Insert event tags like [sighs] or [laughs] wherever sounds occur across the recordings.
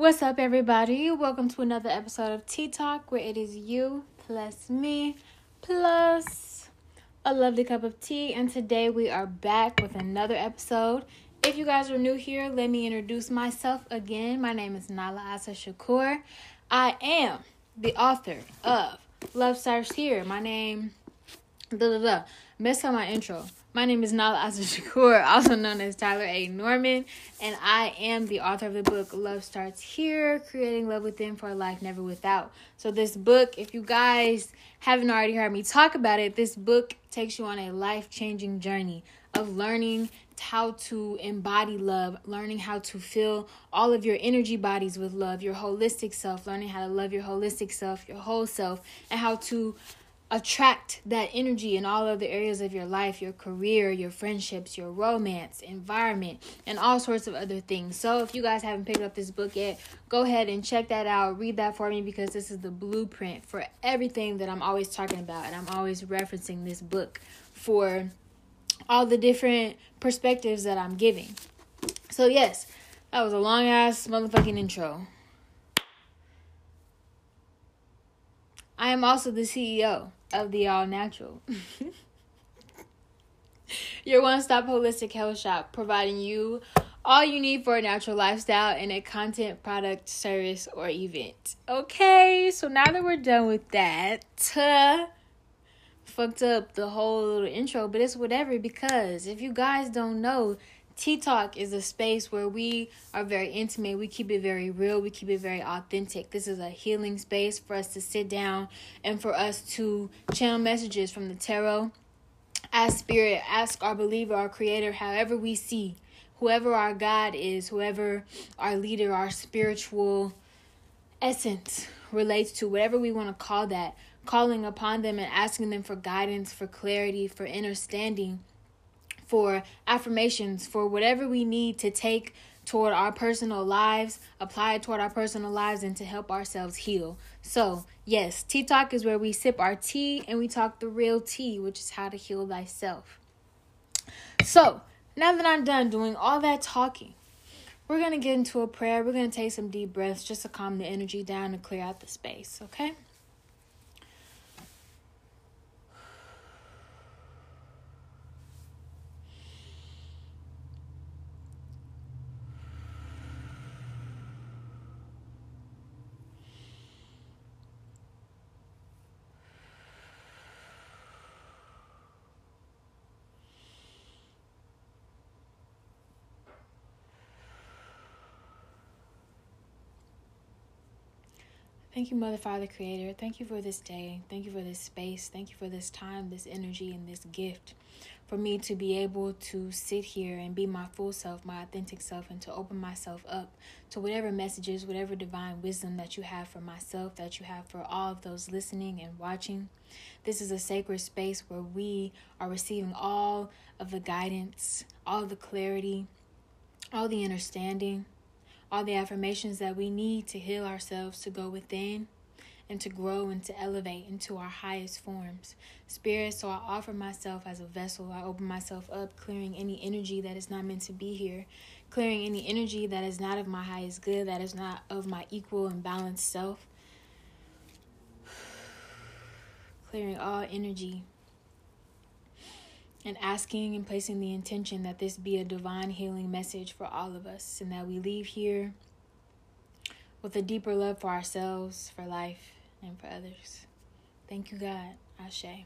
What's up, everybody? Welcome to another episode of Tea Talk, where it is you plus me plus a lovely cup of tea. And today we are back with another episode. If you guys are new here, let me introduce myself again. My name is Nala Asa Shakur. I am the author of Love Starts Here. My name, da da da. Mess up my intro. My name is Nala Asa Shakur, [laughs] also known as Tyler A. Norman, and I am the author of the book Love Starts Here Creating Love Within for a Life Never Without. So, this book, if you guys haven't already heard me talk about it, this book takes you on a life changing journey of learning how to embody love, learning how to fill all of your energy bodies with love, your holistic self, learning how to love your holistic self, your whole self, and how to attract that energy in all other areas of your life your career, your friendships, your romance, environment, and all sorts of other things. So, if you guys haven't picked up this book yet, go ahead and check that out. Read that for me because this is the blueprint for everything that I'm always talking about, and I'm always referencing this book for all the different perspectives that I'm giving. So, yes, that was a long ass motherfucking intro. I am also the CEO of the All Natural. [laughs] Your one stop holistic health shop, providing you all you need for a natural lifestyle in a content, product, service, or event. Okay, so now that we're done with that, uh, [laughs] fucked up the whole little intro, but it's whatever because if you guys don't know, Tea Talk is a space where we are very intimate. We keep it very real. We keep it very authentic. This is a healing space for us to sit down and for us to channel messages from the tarot, ask spirit, ask our believer, our creator, however we see, whoever our God is, whoever our leader, our spiritual essence relates to, whatever we want to call that, calling upon them and asking them for guidance, for clarity, for understanding for affirmations, for whatever we need to take toward our personal lives, apply it toward our personal lives, and to help ourselves heal. So, yes, Tea Talk is where we sip our tea and we talk the real tea, which is how to heal thyself. So, now that I'm done doing all that talking, we're going to get into a prayer. We're going to take some deep breaths just to calm the energy down and clear out the space, okay? Thank you, Mother, Father, Creator. Thank you for this day. Thank you for this space. Thank you for this time, this energy, and this gift for me to be able to sit here and be my full self, my authentic self, and to open myself up to whatever messages, whatever divine wisdom that you have for myself, that you have for all of those listening and watching. This is a sacred space where we are receiving all of the guidance, all the clarity, all the understanding all the affirmations that we need to heal ourselves, to go within, and to grow and to elevate into our highest forms. Spirit, so I offer myself as a vessel. I open myself up, clearing any energy that is not meant to be here, clearing any energy that is not of my highest good, that is not of my equal and balanced self. [sighs] Clearing all energy and asking and placing the intention that this be a divine healing message for all of us and that we leave here with a deeper love for ourselves, for life, and for others. Thank you, God. Ashe.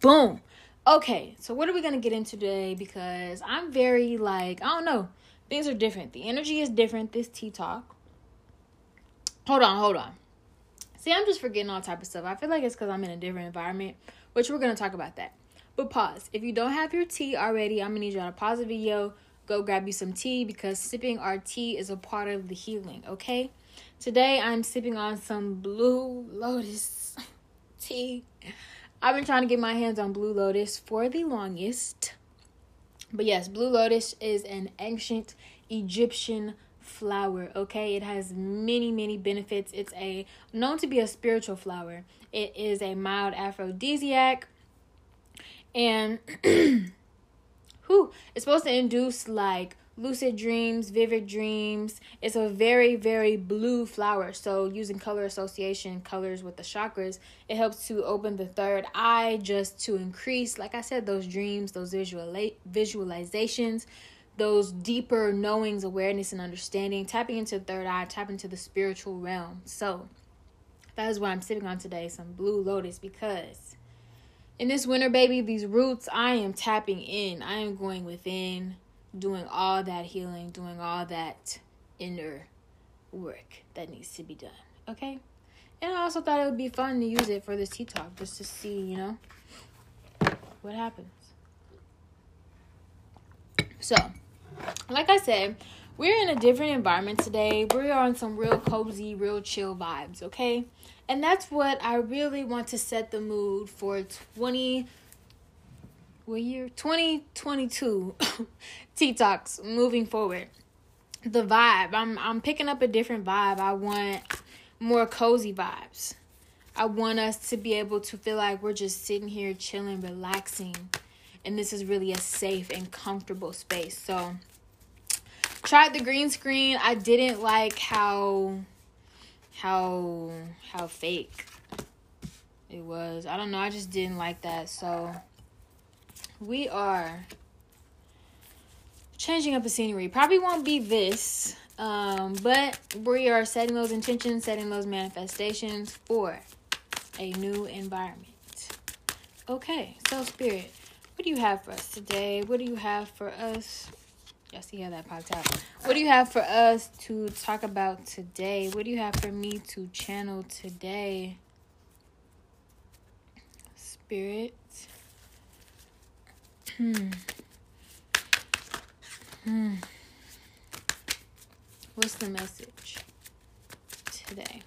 Boom. Okay, so what are we going to get into today? Because I'm very, like, I don't know. Things are different. The energy is different. This tea talk. Hold on, hold on. See, I'm just forgetting all type of stuff. I feel like it's because I'm in a different environment, which we're going to talk about that. But pause. If you don't have your tea already, I'm gonna need you all to pause the video, go grab you some tea because sipping our tea is a part of the healing, okay? Today I'm sipping on some blue lotus [laughs] tea. I've been trying to get my hands on blue lotus for the longest. But yes, blue lotus is an ancient Egyptian flower okay it has many many benefits it's a known to be a spiritual flower it is a mild aphrodisiac and [clears throat] who it's supposed to induce like lucid dreams, vivid dreams. It's a very, very blue flower. So, using color association, colors with the chakras, it helps to open the third eye just to increase, like I said, those dreams, those visual visualizations, those deeper knowings, awareness, and understanding, tapping into the third eye, tapping into the spiritual realm. So, that is what I'm sipping on today some blue lotus because in this winter, baby, these roots, I am tapping in. I am going within doing all that healing, doing all that inner work that needs to be done. Okay? And I also thought it would be fun to use it for this tea talk just to see, you know, what happens. So, like I said, we're in a different environment today. We're on some real cozy, real chill vibes, okay? And that's what I really want to set the mood for 20 what year? 2022 tea [coughs] talks moving forward. The vibe i'm i'm picking up a different vibe. I want more cozy vibes. I want us to be able to feel like we're just sitting here chilling relaxing and this is really a safe and comfortable space. So tried the green screen i didn't like how how how fake it was i don't know i just didn't like that so we are changing up the scenery. Probably won't be this, um, but we are setting those intentions, setting those manifestations for a new environment. Okay, so spirit, what do you have for us today? What do you have for us? Y'all see how that popped out. What do you have for us to talk about today? What do you have for me to channel today? Spirit. Hmm. Hmm. What's the message today?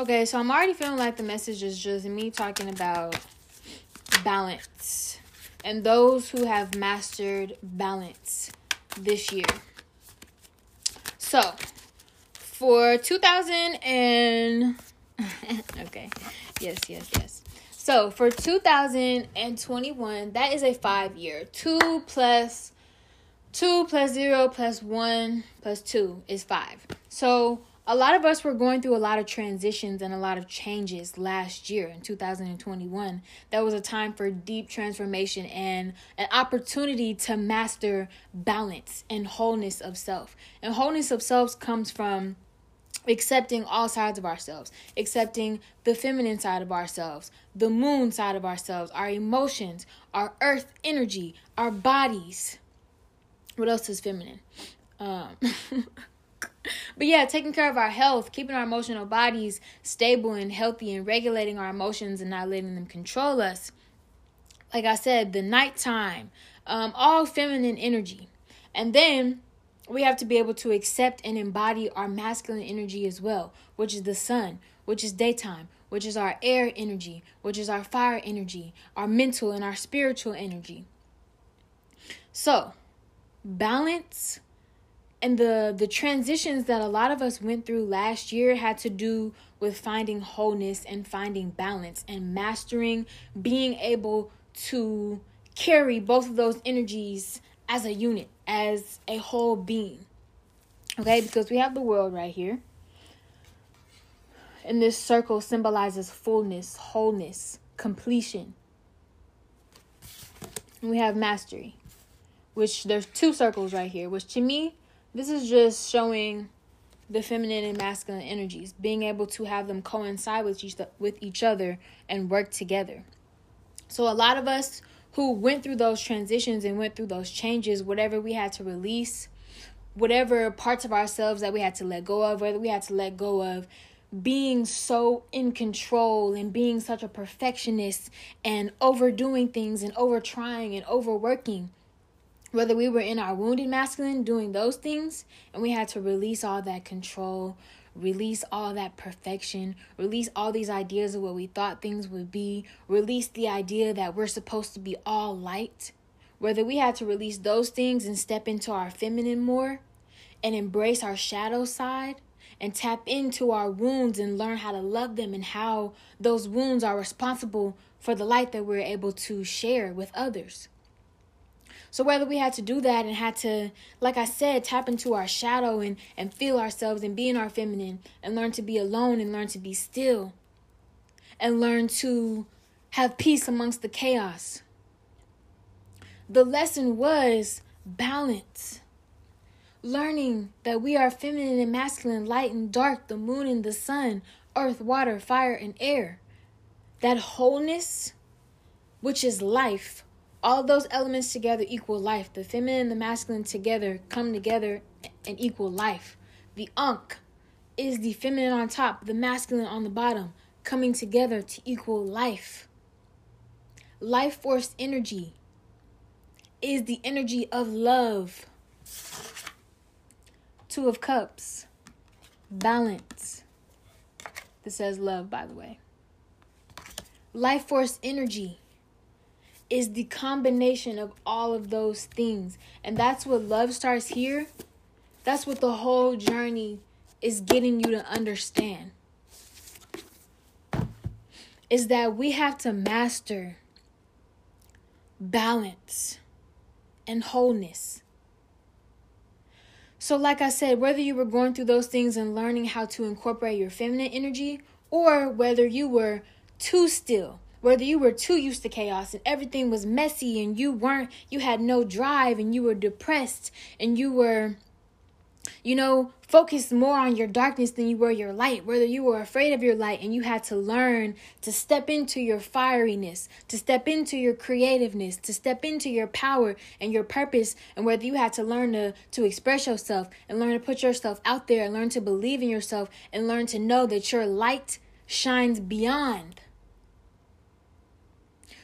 Okay, so I'm already feeling like the message is just me talking about balance and those who have mastered balance this year. So, for 2000 and [laughs] okay. Yes, yes, yes. So, for 2021, that is a 5 year. 2 plus 2 plus 0 plus 1 plus 2 is 5. So, a lot of us were going through a lot of transitions and a lot of changes last year in 2021. That was a time for deep transformation and an opportunity to master balance and wholeness of self. And wholeness of self comes from accepting all sides of ourselves, accepting the feminine side of ourselves, the moon side of ourselves, our emotions, our earth energy, our bodies. What else is feminine? Um, [laughs] but yeah, taking care of our health, keeping our emotional bodies stable and healthy, and regulating our emotions and not letting them control us. Like I said, the nighttime, um, all feminine energy. And then we have to be able to accept and embody our masculine energy as well, which is the sun, which is daytime, which is our air energy, which is our fire energy, our mental and our spiritual energy. So, balance and the the transitions that a lot of us went through last year had to do with finding wholeness and finding balance and mastering being able to carry both of those energies as a unit as a whole being. Okay because we have the world right here. And this circle symbolizes fullness wholeness completion. And we have mastery which there's two circles right here which to me this is just showing the feminine and masculine energies, being able to have them coincide with each with each other and work together. So a lot of us who went through those transitions and went through those changes, whatever we had to release, whatever parts of ourselves that we had to let go of, whether we had to let go of being so in control and being such a perfectionist and overdoing things and over trying and overworking whether we were in our wounded masculine doing those things and we had to release all that control release all that perfection release all these ideas of what we thought things would be release the idea that we're supposed to be all light whether we had to release those things and step into our feminine more and embrace our shadow side and tap into our wounds and learn how to love them and how those wounds are responsible for the light that we're able to share with others. So whether we had to do that and had to, like I said, tap into our shadow and, and feel ourselves and be in our feminine and learn to be alone and learn to be still and learn to have peace amongst the chaos. The lesson was balance. Learning that we are feminine and masculine, light and dark, the moon and the sun, earth, water, fire, and air. That wholeness, which is life, all those elements together equal life. The feminine and the masculine together come together and equal life. The Ankh is the feminine on top, the masculine on the bottom, coming together to equal life. Life force energy is the energy of love. Two of Cups, balance. This says love, by the way. Life force energy is the combination of all of those things. And that's what love starts here. That's what the whole journey is getting you to understand. Is that we have to master balance and wholeness. So, like I said, whether you were going through those things and learning how to incorporate your feminine energy, or whether you were too still whether you were too used to chaos and everything was messy and you weren't you had no drive and you were depressed and you were you know focused more on your darkness than you were your light. Whether you were afraid of your light and you had to learn to step into your fieriness to step into your creativeness to step into your power and your purpose. And whether you had to learn to to express yourself and learn to put yourself out there and learn to believe in yourself and learn to know that your light shines beyond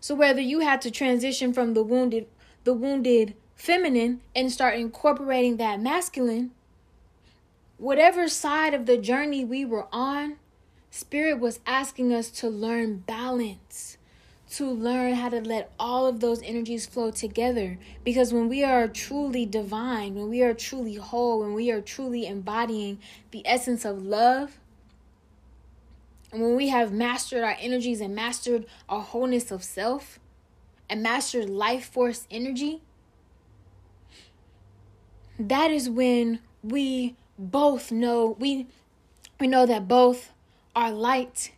so whether you had to transition from the wounded the wounded feminine and start incorporating that masculine, whatever side of the journey we were on, spirit was asking us to learn balance to learn how to let all of those energies flow together. Because when we are truly divine, when we are truly whole, when we are truly embodying the essence of love, and when we have mastered our energies and mastered our wholeness of self and mastered life force energy, that is when we both know we we know that both our light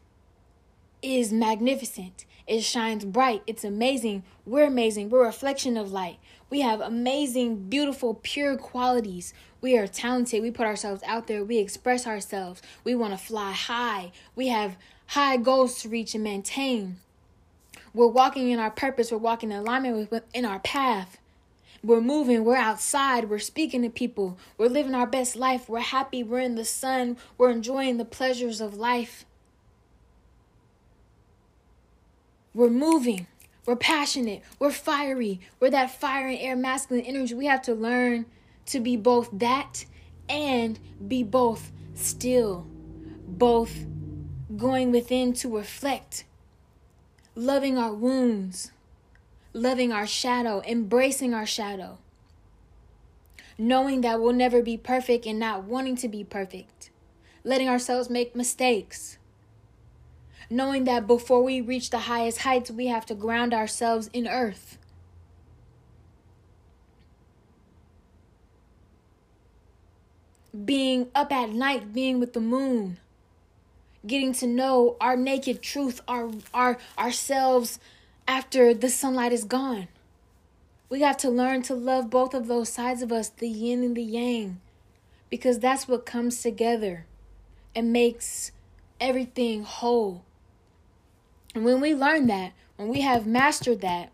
is magnificent. It shines bright. It's amazing. We're amazing. We're a reflection of light. We have amazing, beautiful, pure qualities. We are talented. We put ourselves out there. We express ourselves. We want to fly high. We have high goals to reach and maintain. We're walking in our purpose. We're walking in alignment with, in our path. We're moving. We're outside. We're speaking to people. We're living our best life. We're happy. We're in the sun. We're enjoying the pleasures of life. We're moving. We're passionate. We're fiery. We're that fire and air masculine energy. We have to learn to be both that and be both still, both going within to reflect, loving our wounds, loving our shadow, embracing our shadow, knowing that we'll never be perfect and not wanting to be perfect, letting ourselves make mistakes knowing that before we reach the highest heights, we have to ground ourselves in earth. Being up at night, being with the moon, getting to know our naked truth, our, our ourselves after the sunlight is gone. We have to learn to love both of those sides of us, the yin and the yang, because that's what comes together and makes everything whole. And when we learn that, when we have mastered that,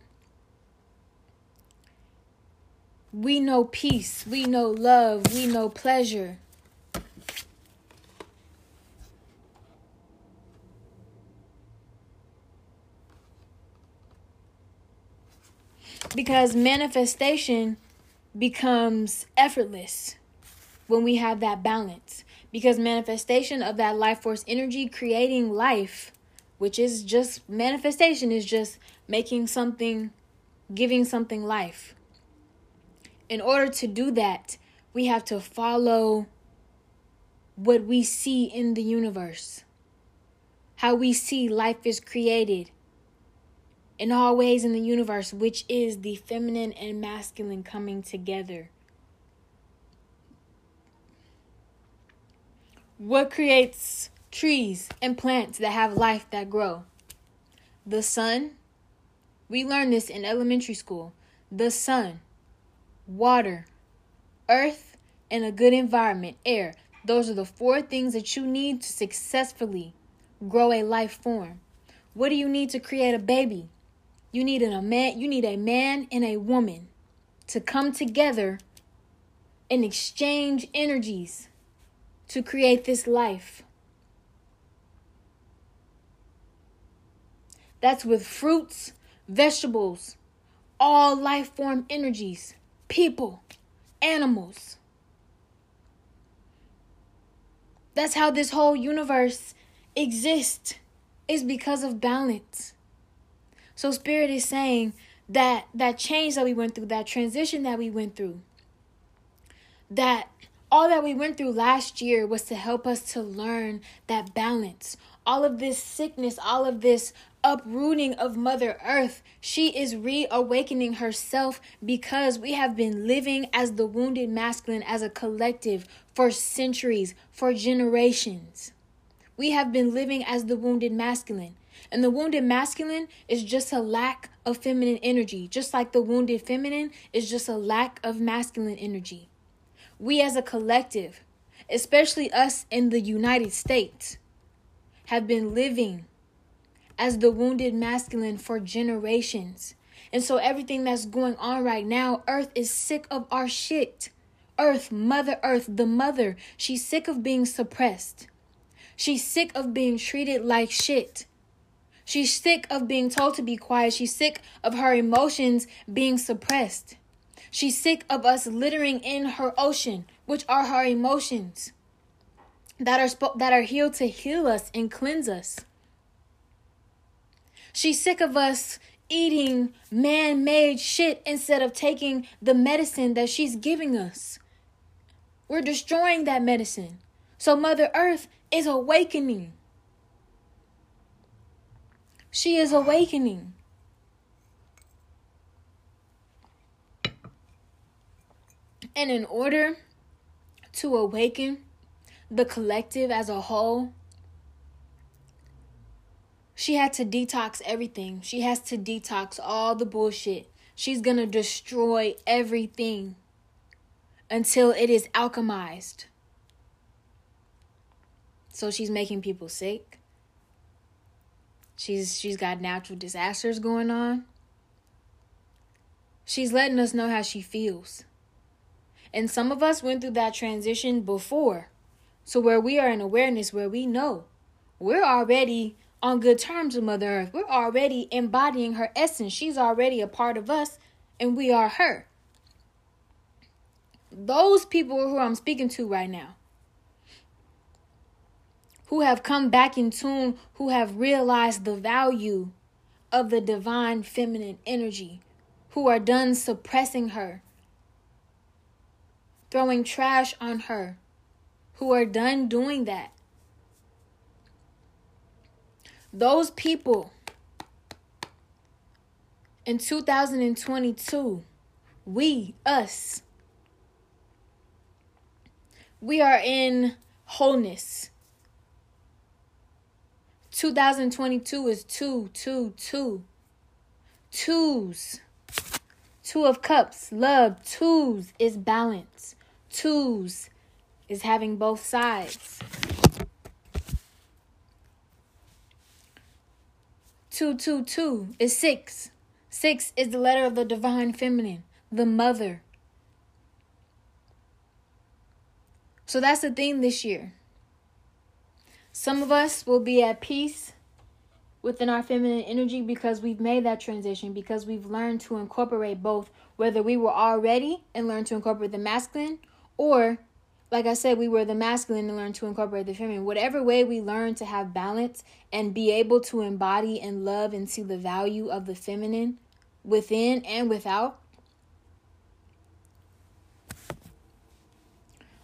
we know peace, we know love, we know pleasure. Because manifestation becomes effortless when we have that balance. Because manifestation of that life force energy creating life which is just manifestation is just making something giving something life in order to do that we have to follow what we see in the universe, how we see life is created in all ways in the universe, which is the feminine and masculine coming together. What creates trees and plants that have life that grow? The sun. We learned this in elementary school. The sun, water, earth, and a good environment, air. Those are the four things that you need to successfully grow a life form. What do you need to create a baby? You need an, a man, you need a man and a woman to come together and exchange energies to create this life. That's with fruits, vegetables, all life form energies, people, animals. That's how this whole universe exists. Is because of balance. So spirit is saying that that change that we went through, that transition that we went through, that all that we went through last year was to help us to learn that balance. All of this sickness, all of this uprooting of Mother Earth, she is reawakening herself because we have been living as the wounded masculine as a collective for centuries, for generations. We have been living as the wounded masculine. And the wounded masculine is just a lack of feminine energy, just like the wounded feminine is just a lack of masculine energy. We as a collective, especially us in the United States, have been living as the wounded masculine for generations. And so everything that's going on right now, Earth is sick of our shit. Earth, Mother Earth, the mother, she's sick of being suppressed. She's sick of being treated like shit. She's sick of being told to be quiet. She's sick of her emotions being suppressed. She's sick of us littering in her ocean, which are her emotions that are that are healed to heal us and cleanse us. She's sick of us eating man-made shit instead of taking the medicine that she's giving us. We're destroying that medicine. So Mother Earth is awakening. She is awakening. And in order to awaken the collective as a whole, she had to detox everything. She has to detox all the bullshit. She's going to destroy everything until it is alchemized. So she's making people sick. She's she's got natural disasters going on. She's letting us know how she feels. And some of us went through that transition before. So where we are in awareness where we know we're already on good terms with Mother Earth. We're already embodying her essence. She's already a part of us and we are her. Those people who I'm speaking to right now who have come back in tune, who have realized the value of the divine feminine energy, who are done suppressing her, throwing trash on her, who are done doing that. Those people in 2022, we, us, we are in wholeness 2022 is two, two, two. Twos. Two of cups, love. Twos is balance. Twos is having both sides. Two, two, two is six. Six is the letter of the divine feminine, the mother. So that's the theme this year. Some of us will be at peace within our feminine energy because we've made that transition, because we've learned to incorporate both, whether we were already and learned to incorporate the masculine, or like I said, we were the masculine and learned to incorporate the feminine. Whatever way we learn to have balance and be able to embody and love and see the value of the feminine within and without,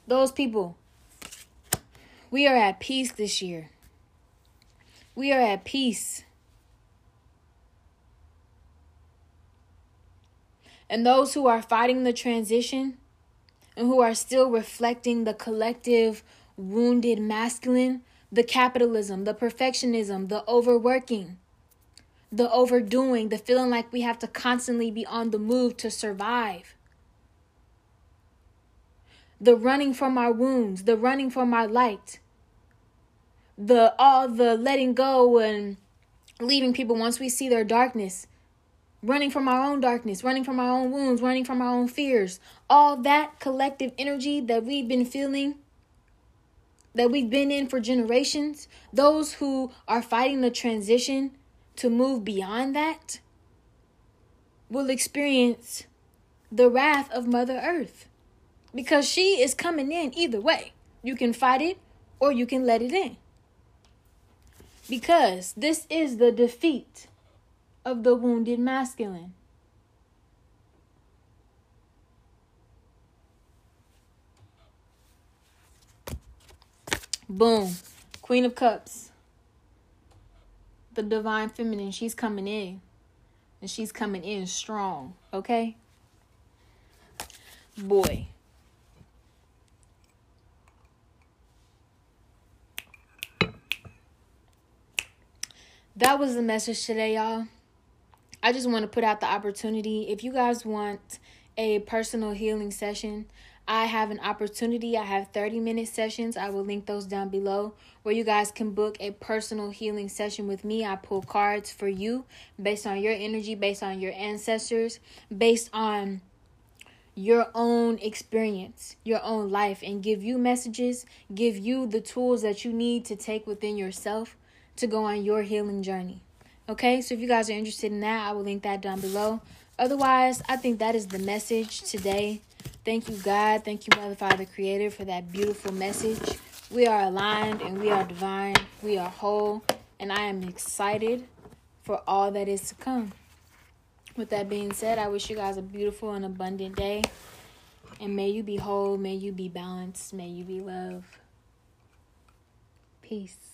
those people We are at peace this year. We are at peace. And those who are fighting the transition and who are still reflecting the collective wounded masculine, the capitalism, the perfectionism, the overworking, the overdoing, the feeling like we have to constantly be on the move to survive. The running from our wounds, the running from our light, the all the letting go and leaving people once we see their darkness, running from our own darkness, running from our own wounds, running from our own fears, all that collective energy that we've been feeling that we've been in for generations, those who are fighting the transition to move beyond that will experience the wrath of Mother Earth because she is coming in either way. You can fight it or you can let it in. Because this is the defeat of the wounded masculine. Boom. Queen of Cups. The divine feminine, she's coming in. And she's coming in strong, okay? Boy. That was the message today, y'all. I just want to put out the opportunity. If you guys want a personal healing session, I have an opportunity. I have 30 minute sessions. I will link those down below where you guys can book a personal healing session with me. I pull cards for you based on your energy, based on your ancestors, based on your own experience, your own life, and give you messages, give you the tools that you need to take within yourself to go on your healing journey. Okay, so if you guys are interested in that, I will link that down below. Otherwise, I think that is the message today Thank you, God. Thank you, Mother, Father, Creator, for that beautiful message. We are aligned and we are divine. We are whole. And I am excited for all that is to come. With that being said, I wish you guys a beautiful and abundant day. And may you be whole. May you be balanced. May you be love. Peace.